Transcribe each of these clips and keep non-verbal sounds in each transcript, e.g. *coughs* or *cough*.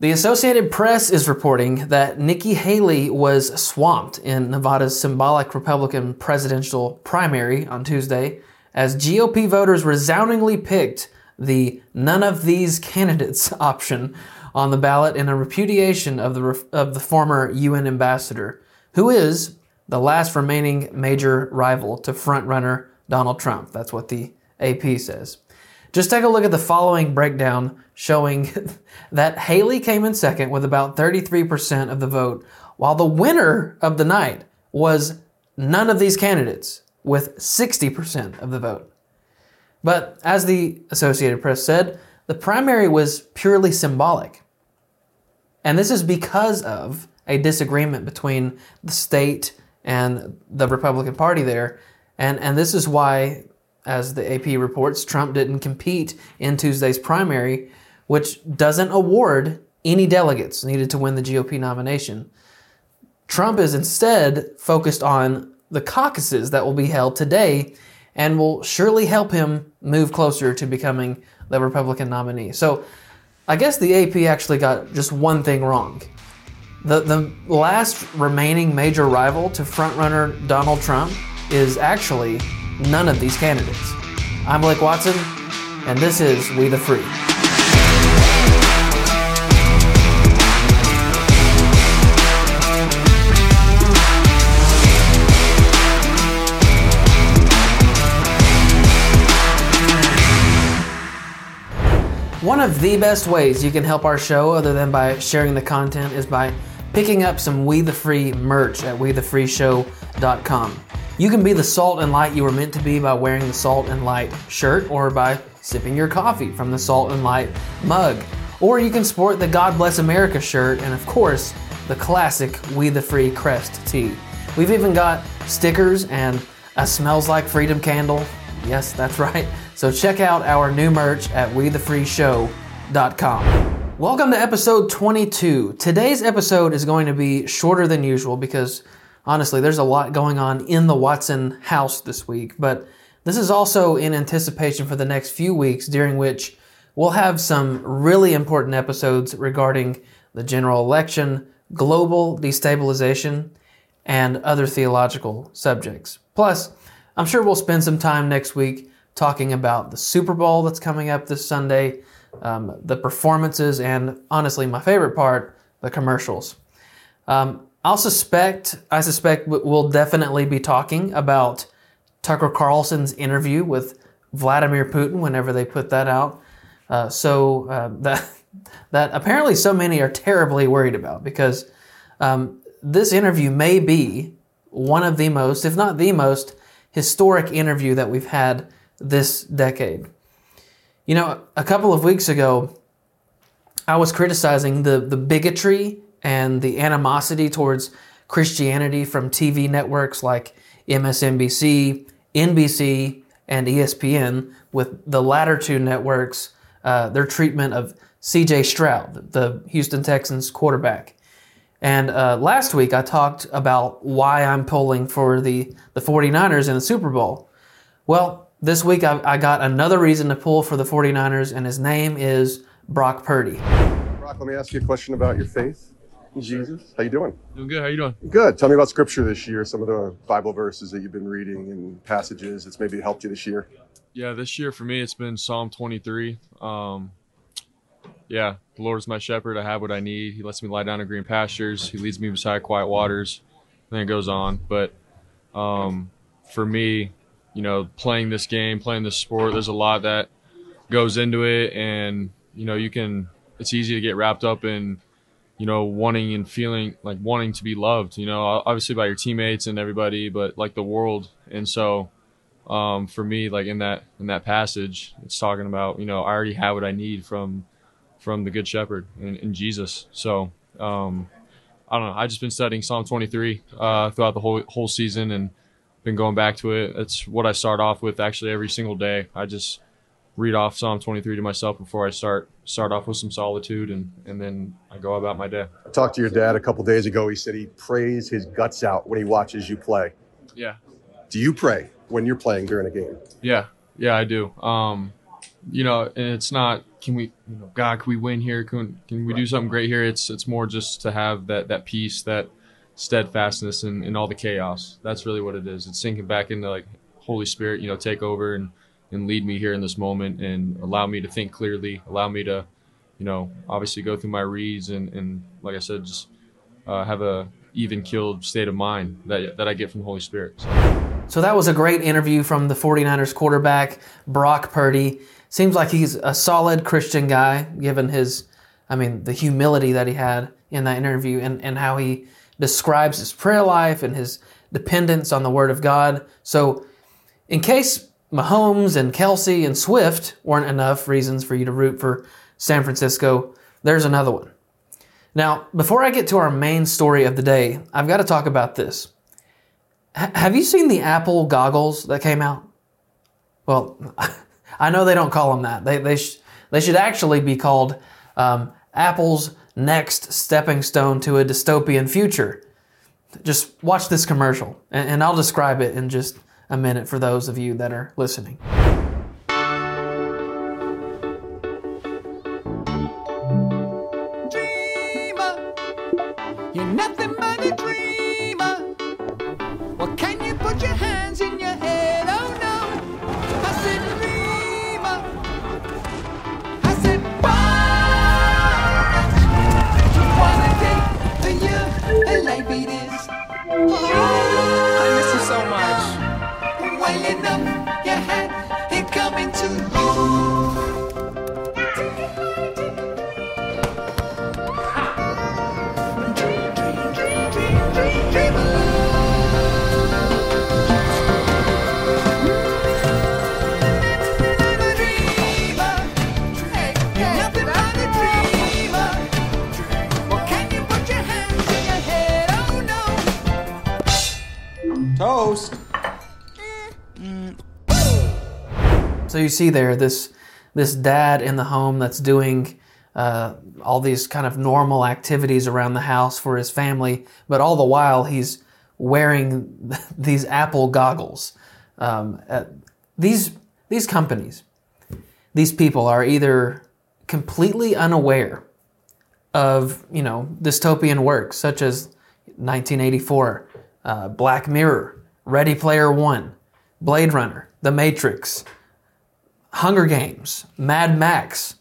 The Associated Press is reporting that Nikki Haley was swamped in Nevada's symbolic Republican presidential primary on Tuesday as GOP voters resoundingly picked the none of these candidates *laughs* option on the ballot in a repudiation of the, of the former UN ambassador, who is the last remaining major rival to frontrunner Donald Trump. That's what the AP says. Just take a look at the following breakdown showing *laughs* that Haley came in second with about 33% of the vote, while the winner of the night was none of these candidates with 60% of the vote. But as the Associated Press said, the primary was purely symbolic. And this is because of a disagreement between the state and the Republican Party there. And, and this is why as the AP reports, Trump didn't compete in Tuesday's primary, which doesn't award any delegates needed to win the GOP nomination. Trump is instead focused on the caucuses that will be held today and will surely help him move closer to becoming the Republican nominee. So I guess the AP actually got just one thing wrong. The, the last remaining major rival to frontrunner Donald Trump is actually none of these candidates. I'm Blake Watson, and this is We the Free. One of the best ways you can help our show, other than by sharing the content, is by picking up some We the Free merch at WeTheFreeShow.com. You can be the salt and light you were meant to be by wearing the salt and light shirt or by sipping your coffee from the salt and light mug. Or you can sport the God Bless America shirt and, of course, the classic We the Free Crest tee. We've even got stickers and a Smells Like Freedom candle. Yes, that's *laughs* right. So check out our new merch at WeTheFreeShow.com. Welcome to episode 22. Today's episode is going to be shorter than usual because honestly, there's a lot going on in the Watson house this week, but this is also in anticipation for the next few weeks during which we'll have some really important episodes regarding the general election, global destabilization, and other theological subjects. Plus, I'm sure we'll spend some time next week talking about the Super Bowl that's coming up this Sunday, um, the performances, and honestly, my favorite part, the commercials. Um, I'll suspect, I suspect we'll definitely be talking about Tucker Carlson's interview with Vladimir Putin whenever they put that out. Uh, so uh, that *laughs* that apparently so many are terribly worried about because um, this interview may be one of the most, if not the most, historic interview that we've had this decade. You know, a couple of weeks ago, I was criticizing the the bigotry and the animosity towards Christianity from TV networks like MSNBC, NBC, and ESPN, with the latter two networks, uh, their treatment of CJ Stroud, the Houston Texans quarterback. And uh, last week I talked about why I'm pulling for the, the 49ers in the Super Bowl. Well, this week I, I got another reason to pull for the 49ers, and his name is Brock Purdy. Brock, let me ask you a question about your faith. Jesus. How you doing? Doing good. How you doing? Good. Tell me about scripture this year, some of the Bible verses that you've been reading and passages that's maybe helped you this year. Yeah, this year for me it's been Psalm 23. Um, yeah, the Lord is my shepherd. I have what I need. He lets me lie down in green pastures. He leads me beside quiet waters. And then it goes on. But um, for me, you know, playing this game, playing this sport, there's a lot that goes into it, and you know, you can. It's easy to get wrapped up in you know, wanting and feeling like wanting to be loved, you know, obviously by your teammates and everybody, but like the world. And so, um, for me, like in that, in that passage, it's talking about, you know, I already have what I need from, from the good shepherd and, Jesus. So, um, I don't know. I just been studying Psalm 23, uh, throughout the whole, whole season and been going back to it. It's what I start off with actually every single day. I just, read off Psalm 23 to myself before I start start off with some solitude and and then I go about my day. I talked to your dad a couple days ago. He said he prays his guts out when he watches you play. Yeah. Do you pray when you're playing during a game? Yeah. Yeah, I do. Um, you know, and it's not can we, you know, God, can we win here? Can, can we do something great here? It's it's more just to have that that peace, that steadfastness in, in all the chaos. That's really what it is. It's sinking back into like Holy Spirit, you know, take over and and lead me here in this moment and allow me to think clearly, allow me to, you know, obviously go through my reads and and like I said, just uh, have a even killed state of mind that that I get from the Holy Spirit. So. So that was a great interview from the 49ers quarterback, Brock Purdy. Seems like he's a solid Christian guy, given his, I mean, the humility that he had in that interview and, and how he describes his prayer life and his dependence on the Word of God. So, in case Mahomes and Kelsey and Swift weren't enough reasons for you to root for San Francisco, there's another one. Now, before I get to our main story of the day, I've got to talk about this have you seen the Apple goggles that came out? Well, *laughs* I know they don't call them that. They they sh- they should actually be called um, Apple's next stepping stone to a dystopian future. Just watch this commercial, and, and I'll describe it in just a minute for those of you that are listening. dreamer. You're nothing but a dreamer. Well, can you put your hands Well, So you see there this this dad in the home that's doing uh, all these kind of normal activities around the house for his family, but all the while he's wearing *laughs* these Apple goggles. Um, uh, these these companies, these people are either completely unaware of you know dystopian works such as 1984, uh, Black Mirror, Ready Player One, Blade Runner, The Matrix, Hunger Games, Mad Max,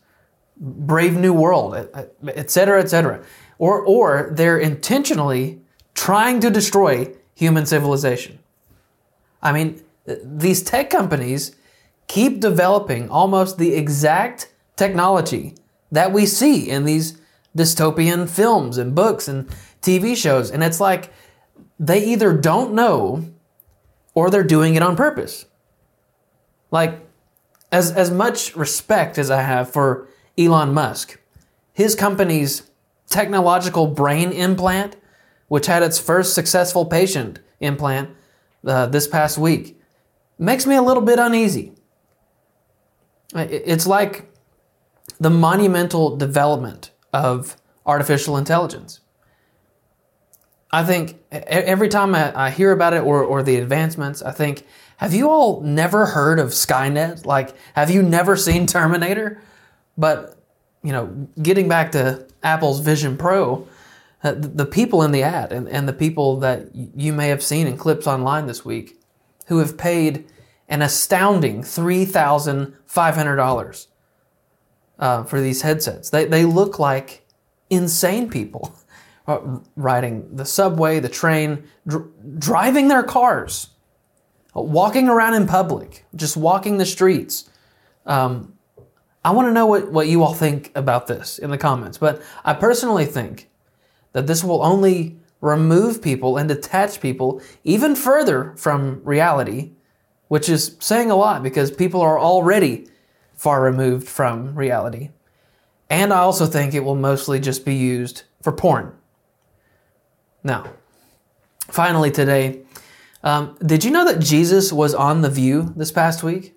Brave New World, etc., cetera, et cetera. Or, or they're intentionally trying to destroy human civilization. I mean, these tech companies keep developing almost the exact technology that we see in these dystopian films and books and TV shows. And it's like they either don't know or they're doing it on purpose. Like, as, as much respect as I have for Elon Musk, his company's technological brain implant, which had its first successful patient implant uh, this past week, makes me a little bit uneasy. It's like the monumental development of artificial intelligence. I think every time I, I hear about it or, or the advancements, I think, have you all never heard of Skynet? Like, have you never seen Terminator? But, you know, getting back to Apple's Vision Pro, uh, the, people in the ad and, and the people that you may have seen in clips online this week who have paid an astounding $3,500 uh, for these headsets. They, they look like insane people uh, riding the subway, the train, dr- driving their cars, walking around in public, just walking the streets. Um, I want to know what, what you all think about this in the comments, but I personally think that this will only remove people and detach people even further from reality, which is saying a lot because people are already far removed from reality. And I also think it will mostly just be used for porn. Now, finally today, um, did you know that Jesus was on The View this past week?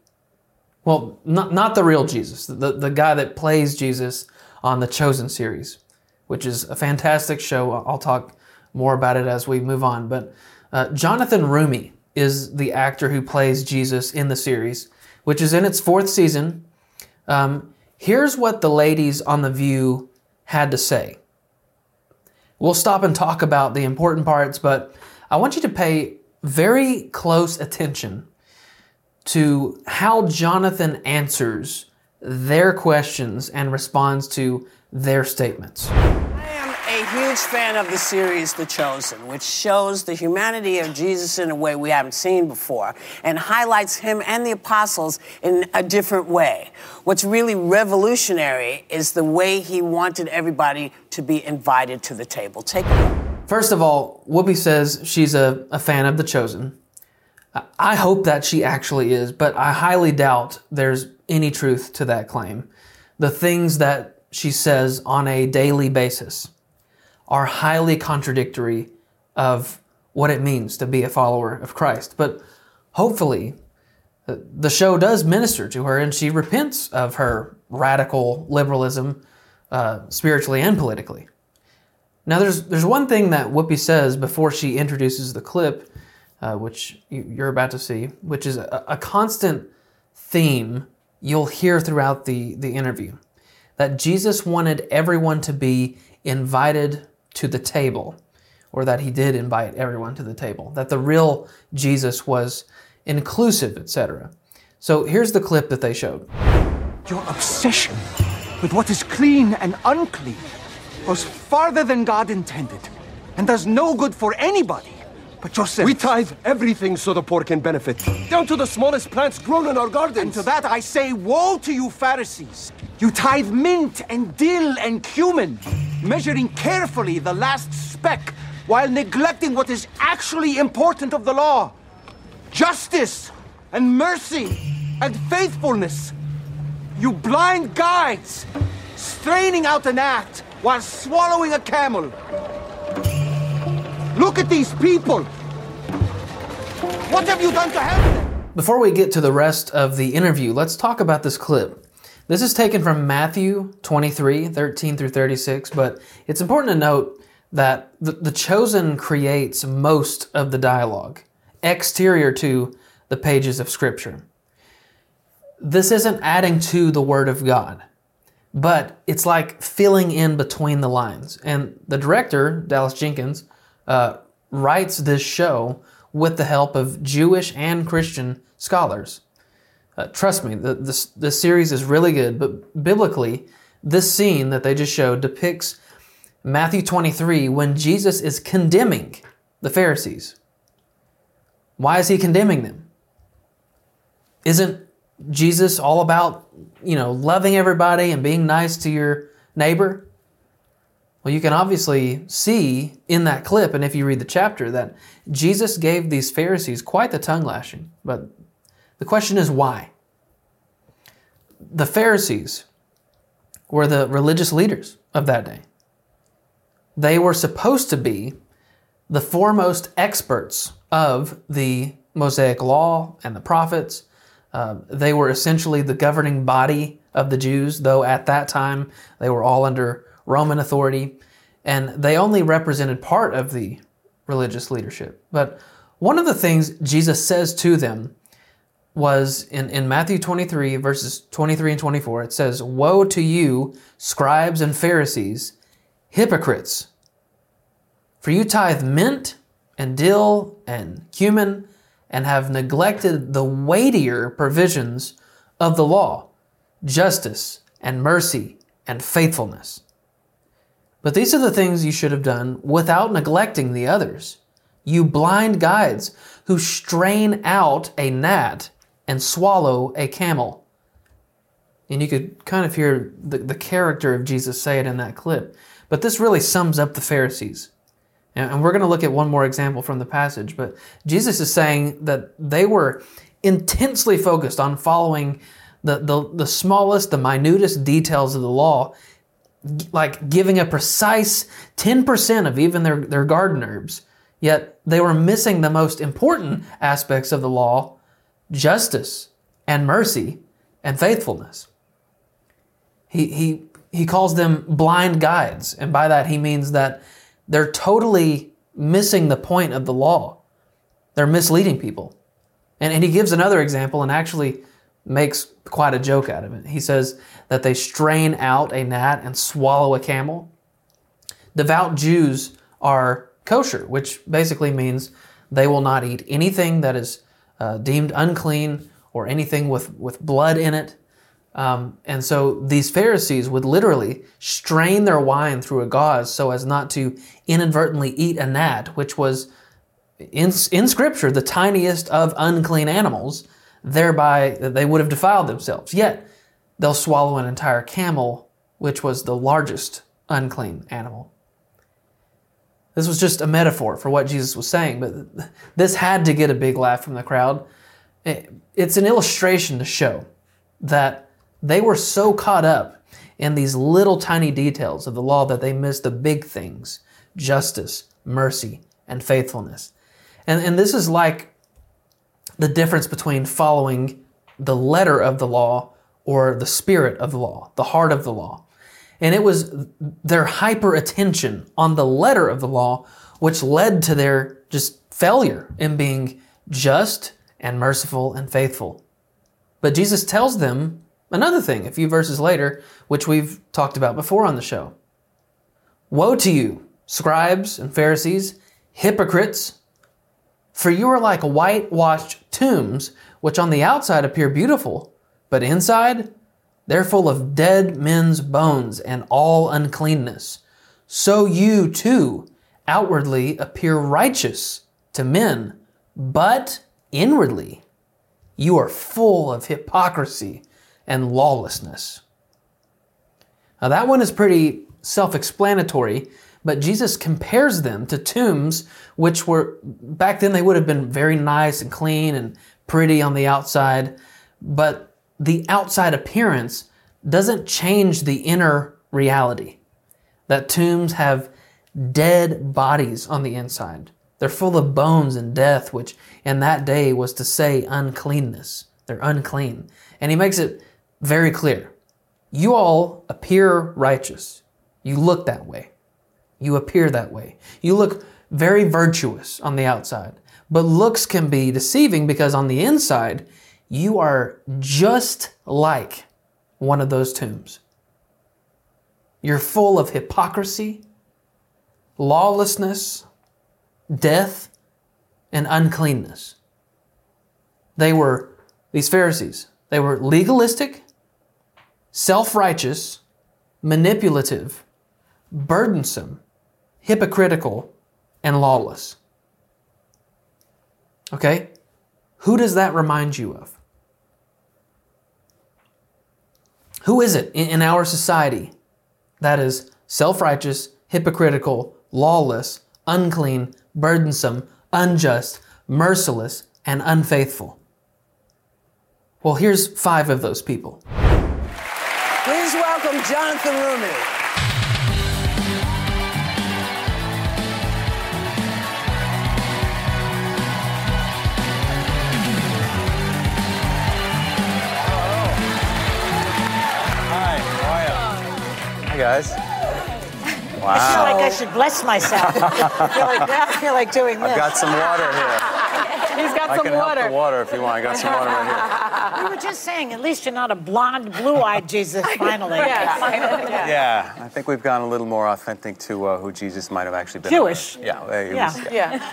Well, not, not the real Jesus, the, the guy that plays Jesus on the Chosen series, which is a fantastic show. I'll talk more about it as we move on. But uh, Jonathan Roumie is the actor who plays Jesus in the series, which is in its fourth season. Um, Here's what the ladies on The View had to say. We'll stop and talk about the important parts, but I want you to pay very close attention to how Jonathan answers their questions and responds to their statements. I am a huge fan of the series The Chosen, which shows the humanity of Jesus in a way we haven't seen before and highlights him and the apostles in a different way. What's really revolutionary is the way he wanted everybody to be invited to the table. Take a look. First of all, Whoopi says she's a, a fan of The Chosen. I- hope that she actually is, but I highly doubt there's any truth to that claim. The things that she says on a daily basis are highly contradictory of what it means to be a follower of Christ. But hopefully, uh, the show does minister to her and she repents of her radical liberalism, uh, spiritually and politically. Now, there's there's one thing that Whoopi says before she introduces the clip, uh, which you- you're about to see, which is a, a constant theme you'll hear throughout the the interview, that Jesus wanted everyone to be invited to the table, or that he did invite everyone to the table, that the real Jesus was inclusive, etc. So here's the clip that they showed. Your obsession with what is clean and unclean goes farther than God intended and does no good for anybody but yourself. We tithe everything so the poor can benefit, down to the smallest plants grown in our gardens. And to that I say, woe to you, Pharisees! You tithe mint and dill and cumin, measuring carefully the last speck while neglecting what is actually important of the law justice and mercy and faithfulness. You blind guides, straining out an act while swallowing a camel. Look at these people! What have you done to help them? Before we get to the rest of the interview, let's talk about this clip. This is taken from Matthew 23, 13 through 36, but it's important to note that the, the Chosen creates most of the dialogue, exterior to the pages of Scripture. This isn't adding to the Word of God, but it's like filling in between the lines. And the director, Dallas Jenkins, uh, writes this show with the help of Jewish and Christian scholars. Uh, trust me, the, this series is really good, but biblically, this scene that they just showed depicts Matthew 23 when Jesus is condemning the Pharisees. Why is he condemning them? Isn't Jesus all about, you know, loving everybody and being nice to your neighbor? Well, you can obviously see in that clip, and if you read the chapter, that Jesus gave these Pharisees quite the tongue lashing. But the question is why? The Pharisees were the religious leaders of that day. They were supposed to be the foremost experts of the Mosaic law and the prophets. Uh, they were essentially the governing body of the Jews, though at that time they were all under Roman authority, and they only represented part of the religious leadership. But one of the things Jesus says to them was in, in Matthew 23, verses 23 and 24, it says, Woe to you, scribes and Pharisees, hypocrites! For you tithe mint and dill and cumin and have neglected the weightier provisions of the law, justice and mercy and faithfulness. But these are the things you should have done without neglecting the others. You blind guides who strain out a gnat and swallow a camel. And you could kind of hear the, the character of Jesus say it in that clip. But this really sums up the Pharisees. And we're going to look at one more example from the passage. But Jesus is saying that they were intensely focused on following the, the, the smallest, the minutest details of the law, like giving a precise 10% of even their, their garden herbs. Yet they were missing the most important aspects of the law justice and mercy and faithfulness. He, he, he calls them blind guides, and by that he means that they're totally missing the point of the law. They're misleading people. And, and he gives another example, and actually, makes quite a joke out of it. He says that they strain out a gnat and swallow a camel. Devout Jews are kosher, which basically means they will not eat anything that is uh, deemed unclean or anything with, with blood in it. Um, and so these Pharisees would literally strain their wine through a gauze so as not to inadvertently eat a gnat, which was in, in Scripture the tiniest of unclean animals. Thereby, they would have defiled themselves. Yet, they'll swallow an entire camel, which was the largest unclean animal. This was just a metaphor for what Jesus was saying, but this had to get a big laugh from the crowd. It's an illustration to show that they were so caught up in these little tiny details of the law that they missed the big things justice, mercy, and faithfulness. And, and this is like the difference between following the letter of the law or the spirit of the law, the heart of the law. And it was their hyper attention on the letter of the law which led to their just failure in being just and merciful and faithful. But Jesus tells them another thing a few verses later, which we've talked about before on the show. Woe to you, scribes and Pharisees, hypocrites! For you are like whitewashed tombs, which on the outside appear beautiful, but inside they're full of dead men's bones and all uncleanness. So you too outwardly appear righteous to men, but inwardly you are full of hypocrisy and lawlessness. Now, that one is pretty self explanatory, but Jesus compares them to tombs, which were back then they would have been very nice and clean and pretty on the outside, but the outside appearance doesn't change the inner reality. That tombs have dead bodies on the inside. They're full of bones and death, which in that day was to say uncleanness. They're unclean. And he makes it very clear. You all appear righteous. You look that way. You appear that way. You look very virtuous on the outside. But looks can be deceiving because on the inside, you are just like one of those tombs. You're full of hypocrisy, lawlessness, death, and uncleanness. They were, these Pharisees, they were legalistic, self righteous, manipulative, burdensome, hypocritical, and lawless. Okay? Who does that remind you of? Who is it in our society that is self righteous, hypocritical, lawless, unclean, burdensome, unjust, merciless, and unfaithful? Well, here's five of those people. Please welcome Jonathan Roumie. Hi, guys. Wow. I feel like I should bless myself. *laughs* I feel like, I feel like doing this. I've got some water here. He's got I some can water. help the water if you want. I got some water right here. *laughs* We were just saying, at least you're not a blonde, blue-eyed Jesus. *laughs* Finally. here. Yeah, I think we've gone a little more authentic to uh, who Jesus might have actually been. Jewish. Yeah. uh, Yeah. was- Yeah.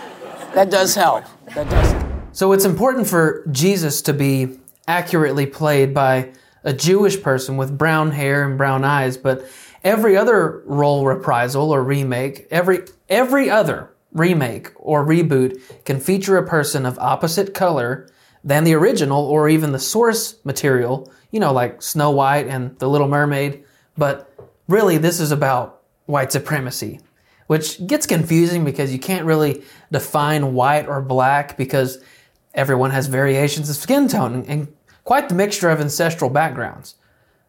That does help. That does help. So it's important for Jesus to be accurately played by a Jewish person with brown hair and brown eyes, but every other role reprisal or remake, every every other remake or reboot can feature a person of opposite color than the original or even the source material, you know, like Snow White and The Little Mermaid, but really this is about white supremacy, which gets confusing because you can't really define white or black because everyone has variations of skin tone and quite the mixture of ancestral backgrounds.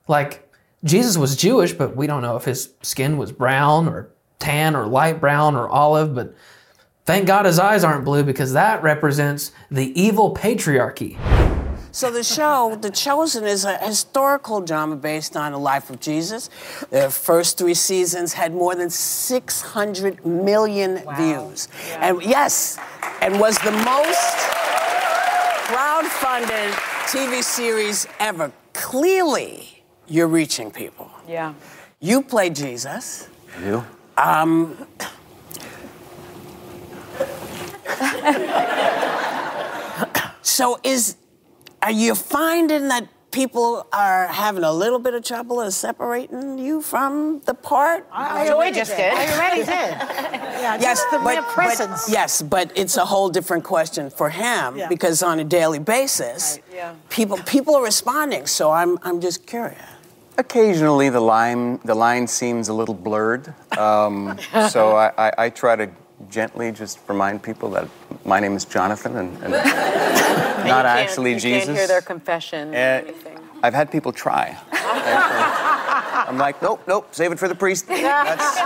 Like, Jesus was Jewish, but we don't know if his skin was brown or tan or light brown or olive, but thank God his eyes aren't blue because that represents the evil patriarchy. So the show, The Chosen, is a historical drama based on the life of Jesus. The first three seasons had more than 600 million views. And yes, and was the most crowdfunded TV series ever. Clearly, you're reaching people. Yeah. You play Jesus. You? Um, *laughs* so is are you finding that people are having a little bit of trouble in separating you from the part? I already just did. I already *laughs* did. Yeah, just the mere presence. yes, but it's a whole different question for him Yeah. because on a daily basis, Yeah. people people are responding. So I'm I'm just curious. Occasionally, the line the line seems a little blurred. Um, *laughs* so I, I, I try to gently just remind people that my name is Jonathan and, and *laughs* not You can't- actually you Jesus. can't hear their confession or eh, anything. I've had people try. I'm like, nope, nope, save it for the priest. *laughs* That's,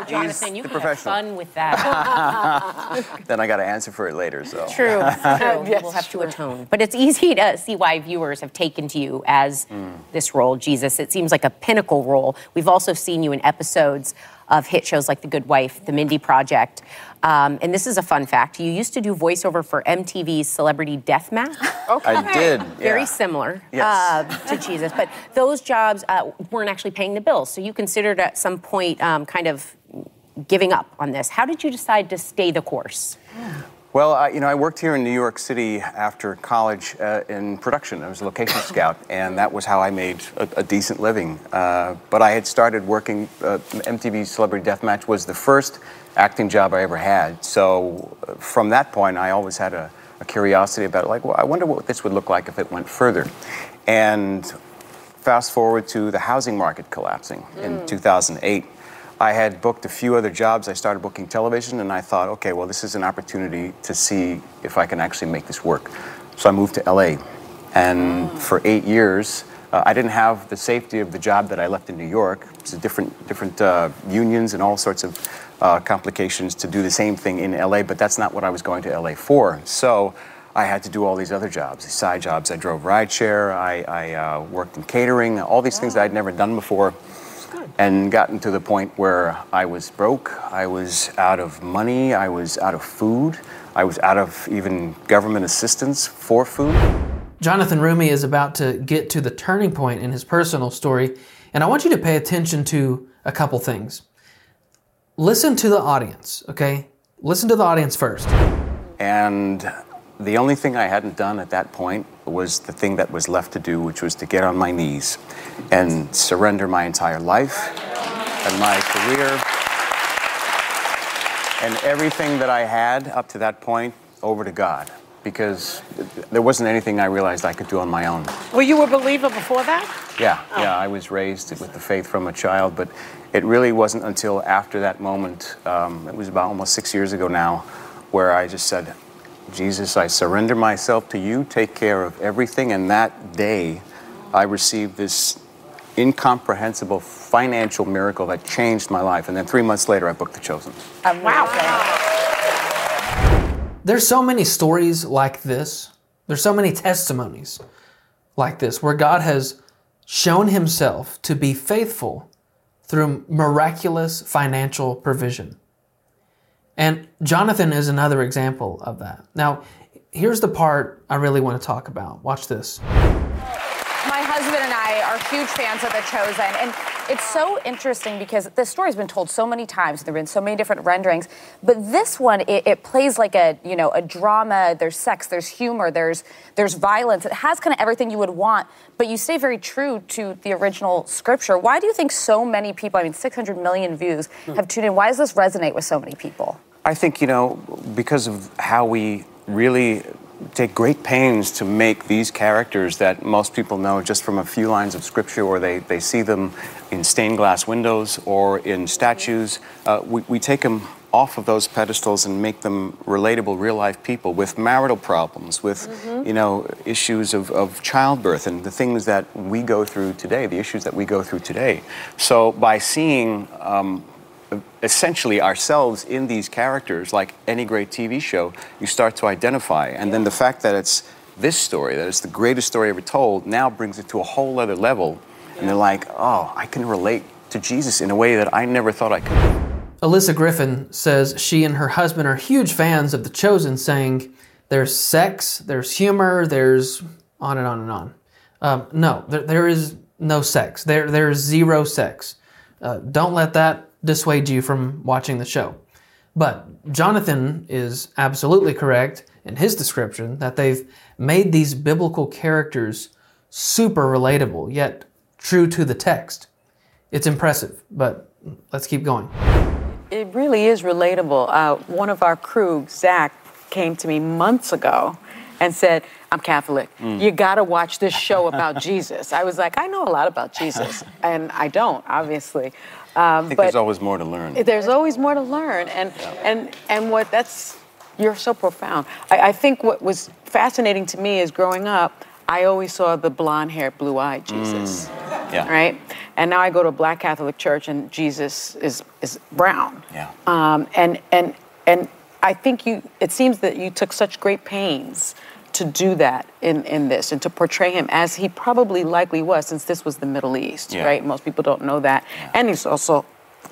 he's Jonathan, you the can have professional. fun with that. *laughs* then I got to answer for it later. So True. True. We'll have to atone. But it's easy to see why viewers have taken to you as hmm. this role, Jesus. It seems like a pinnacle role. We've also seen you in episodes of hit shows like The Good Wife, The Mindy Project. Um, and this is a fun fact. You used to do voiceover for MTV's Celebrity Deathmatch. *laughs* Okay. I did. Very similar Yes. uh, to Jesus. But those jobs uh, weren't actually paying the bills. So you considered at some point um, kind of giving up on this. How did you decide to stay the course? Well, I, you know, I worked here in New York City after college uh, in production. I was a location *coughs* scout, and that was how I made a, a decent living. Uh, but I had started working. Uh, MTV Celebrity Deathmatch was the first acting job I ever had. So uh, from that point, I always had a, a curiosity about, it. like, well, I wonder what this would look like if it went further. And fast forward to the housing market collapsing in 2008. I had booked a few other jobs. I started booking television, and I thought, okay, well, this is an opportunity to see if I can actually make this work. So I moved to LA. And for eight years, uh, I didn't have the safety of the job that I left in New York. It's different, different uh, unions and all sorts of uh, complications to do the same thing in LA, but that's not what I was going to LA for. So I had to do all these other jobs, these side jobs. I drove rideshare, I, I uh, worked in catering, all these things that I'd never done before and gotten to the point where I was broke, I was out of money, I was out of food, I was out of even government assistance for food. Jonathan Roumie is about to get to the turning point in his personal story, and I want you to pay attention to a couple things. Listen to the audience, okay? Listen to the audience first. And the only thing I hadn't done at that point was the thing that was left to do, which was to get on my knees and surrender my entire life and my career and everything that I had up to that point over to God. Because there wasn't anything I realized I could do on my own. Were you were a believer before that? Yeah, yeah, I was raised with the faith from a child, but it really wasn't until after that moment, um, it was about almost six years ago now, where I just said, Jesus, I surrender myself to you, take care of everything. And that day, I received this incomprehensible financial miracle that changed my life. And then three months later, I booked The Chosen. wow. There's so many stories like this. There's so many testimonies like this where God has shown himself to be faithful through miraculous financial provision. And Jonathan is another example of that. Now, here's the part I really want to talk about. Watch this. My husband and I are huge fans of The Chosen, and it's so interesting because this story's been told so many times. There've been so many different renderings, but this one it, it plays like a you know a drama. There's sex, there's humor, there's there's violence. It has kind of everything you would want, but you stay very true to the original scripture. Why do you think so many people? I mean, 600 million views have tuned in. Why does this resonate with so many people? I think, you know, because of how we really take great pains to make these characters that most people know just from a few lines of scripture or they, they see them in stained glass windows or in statues, uh, we, we take them off of those pedestals and make them relatable real life people with marital problems with you know issues of, of childbirth and the things that we go through today the issues that we go through today. So by seeing um, essentially ourselves in these characters, like any great TV show, you start to identify. And then the fact that it's this story, that it's the greatest story ever told, now brings it to a whole other level. And they're like, oh, I can relate to Jesus in a way that I never thought I could. Alyssa Griffin says she and her husband are huge fans of The Chosen, saying there's sex, there's humor, there's on and on and on. Um, no, there, there is no sex. There, there is zero sex. Uh, don't let that dissuade you from watching the show. But Jonathan is absolutely correct in his description that they've made these biblical characters super relatable, yet true to the text. It's impressive, but let's keep going. It really is relatable. Uh, one of our crew, Zach, came to me months ago and said, I'm Catholic. Mm. You got to watch this show about *laughs* Jesus. I was like, I know a lot about Jesus, *laughs* and I don't, obviously. Um, I think but there's always more to learn. there's always more to learn, and and and what that's you're so profound. I, I think what was fascinating to me is growing up, I always saw the blonde-haired, blue-eyed Jesus, Yeah. right? And now I go to a black Catholic church, and Jesus is is brown. Yeah. Um, and and and I think you. It seems that you took such great pains to do that in in this and to portray him as he probably likely was, since this was the Middle East, Yeah. right? Most people don't know that, and he's also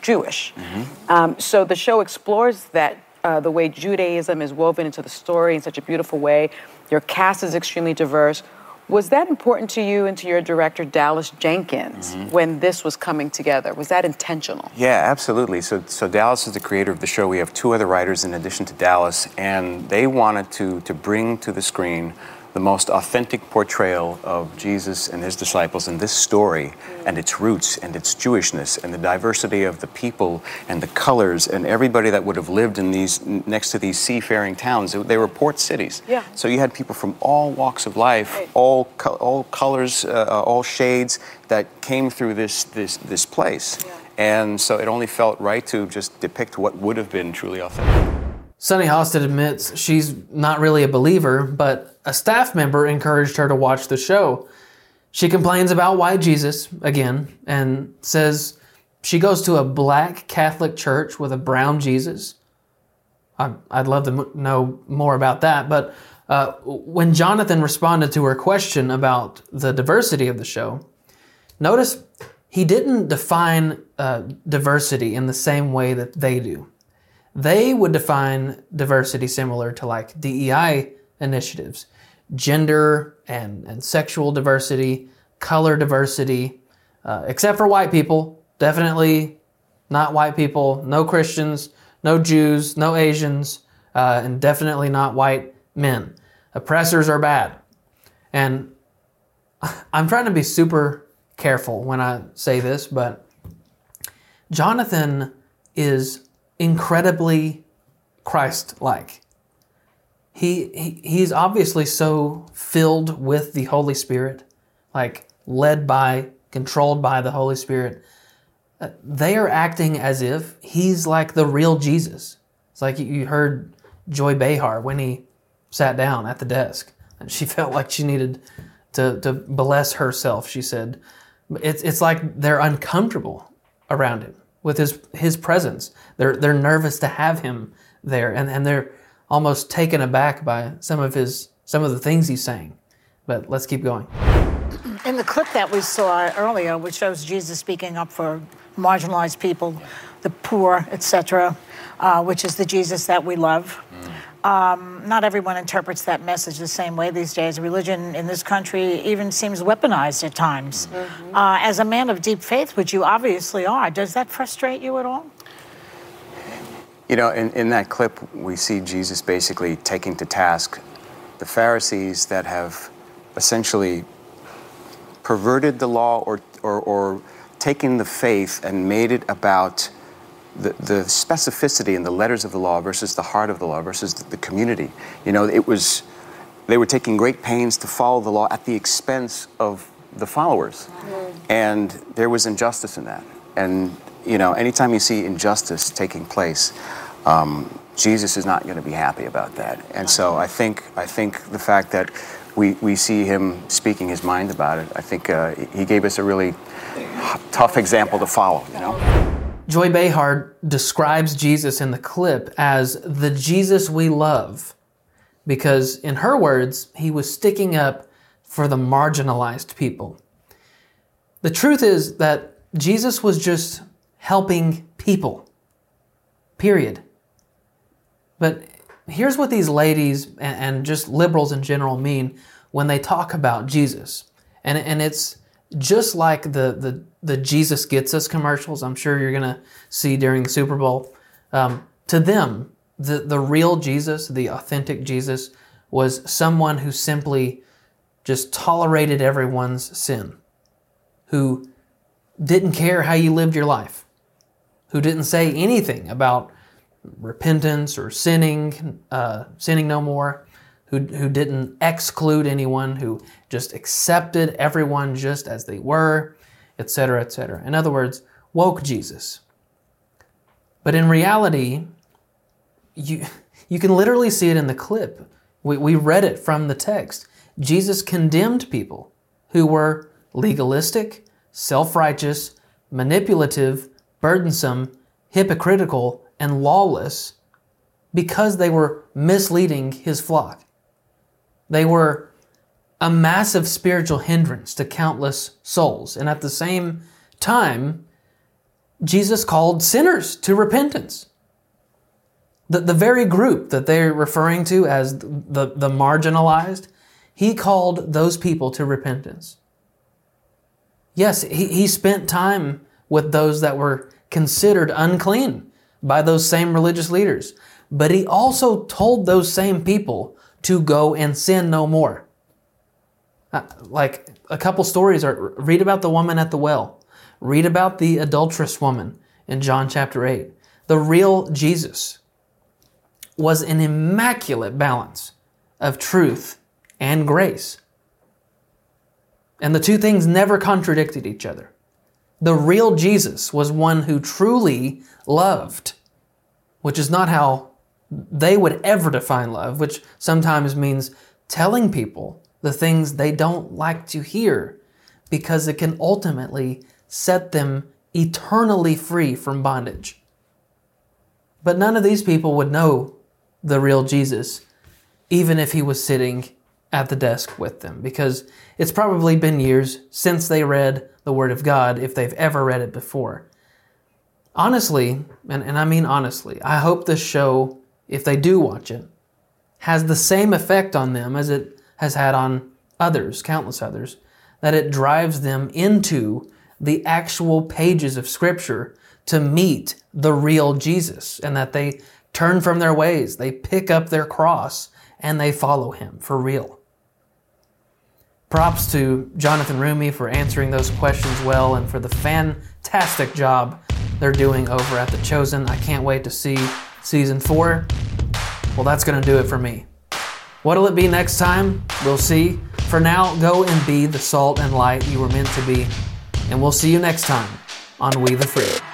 Jewish. Mm-hmm. Um, so the show explores that. Uh, the way Judaism is woven into the story in such a beautiful way. Your cast is extremely diverse. Was that important to you and to your director, Dallas Jenkins, Mm-hmm. when this was coming together? Was that intentional? Yeah, absolutely. So, so Dallas is the creator of the show. We have two other writers in addition to Dallas, and they wanted to to bring to the screen the most authentic portrayal of Jesus and his disciples in this story and its roots and its Jewishness and the diversity of the people and the colors and everybody that would have lived in these next to these seafaring towns. They were port cities. Yeah. So you had people from all walks of life, all co- all colors, uh, uh, all shades that came through this this this place. Yeah. And so it only felt right to just depict what would have been truly authentic. Sunny Hostin admits she's not really a believer, but a staff member encouraged her to watch the show. She complains about white Jesus again and says she goes to a black Catholic church with a brown Jesus. I'd love to know more about that, but uh, when Jonathan responded to her question about the diversity of the show, notice he didn't define uh, diversity in the same way that they do they would define diversity similar to like DEI initiatives gender and, and sexual diversity, color diversity, uh, except for white people. Definitely not white people, no Christians, no Jews, no Asians, uh, and definitely not white men. Oppressors are bad. And *laughs* I'm trying to be super careful when I say this, but Jonathan is incredibly Christ like. He, he he's obviously so filled with the Holy Spirit, like led by, controlled by the Holy Spirit. Uh, They are acting as if he's like the real Jesus. It's like you- you heard Joy Behar when he sat down at the desk, and she *laughs* felt like she needed to to bless herself. She said, "It's it's like they're uncomfortable around him with his his presence. They're they're nervous to have him there, and and they're almost taken aback by some of his some of the things he's saying. But let's keep going. In the clip that we saw earlier, which shows Jesus speaking up for marginalized people, the poor, etc., uh, which is the Jesus that we love. Um, not everyone interprets that message the same way these days. Religion in this country even seems weaponized at times. Uh, as a man of deep faith, which you obviously are, does that frustrate you at all? You know, in, in that clip, we see Jesus basically taking to task the Pharisees that have essentially perverted the law or, or, or taken the faith and made it about the, the specificity in the letters of the law versus the heart of the law versus the, the community. You know, it was, they were taking great pains to follow the law at the expense of the followers. And there was injustice in that. And, you know, anytime you see injustice taking place, um, Jesus is not going to be happy about that. And so I think, I think the fact that we, we see him speaking his mind about it, I think uh, he gave us a really tough example to follow, you know? Joy Behar describes Jesus in the clip as the Jesus we love because, in her words, he was sticking up for the marginalized people. The truth is that Jesus was just helping people, period. But here's what these ladies and, just liberals in general mean when they talk about Jesus. And, and it's just like the, the, the Jesus Gets Us commercials, I'm sure you're going to see during the Super Bowl. Um, to them, the, the real Jesus, the authentic Jesus, was someone who simply just tolerated everyone's sin, who didn't care how you lived your life, who didn't say anything about repentance or sinning, uh, sinning no more, who, who didn't exclude anyone, who just accepted everyone just as they were, etc., etc. In other words, woke Jesus. But in reality, you, *laughs* you can literally see it in the clip. We, we read it from the text. Jesus condemned people who were legalistic, self righteous, manipulative, burdensome, hypocritical, and lawless because they were misleading his flock. They were a massive spiritual hindrance to countless souls. And at the same time, Jesus called sinners to repentance. The, the very group that they're referring to as the, the marginalized, he called those people to repentance. Yes, he, he spent time with those that were considered unclean by those same religious leaders. But he also told those same people to go and sin no more. Uh, like a couple stories are read about the woman at the well, read about the adulterous woman in John chapter 8. The real Jesus was an immaculate balance of truth and grace. And the two things never contradicted each other. The real Jesus was one who truly loved, which is not how they would ever define love, which sometimes means telling people the things they don't like to hear because it can ultimately set them eternally free from bondage. But none of these people would know the real Jesus, even if he was sitting at the desk with them, because it's probably been years since they read the Word of God, if they've ever read it before. Honestly, and, and I mean honestly, I hope this show, if they do watch it, has the same effect on them as it has had on others, countless others, that it drives them into the actual pages of Scripture to meet the real Jesus, and that they turn from their ways, they pick up their cross, and they follow him for real. Props to Jonathan Roumie for answering those questions well and for the fantastic job they're doing over at The Chosen. I can't wait to see season four. Well, that's going to do it for me. What'll it be next time? We'll see. For now, go and be the salt and light you were meant to be. And we'll see you next time on We the Free.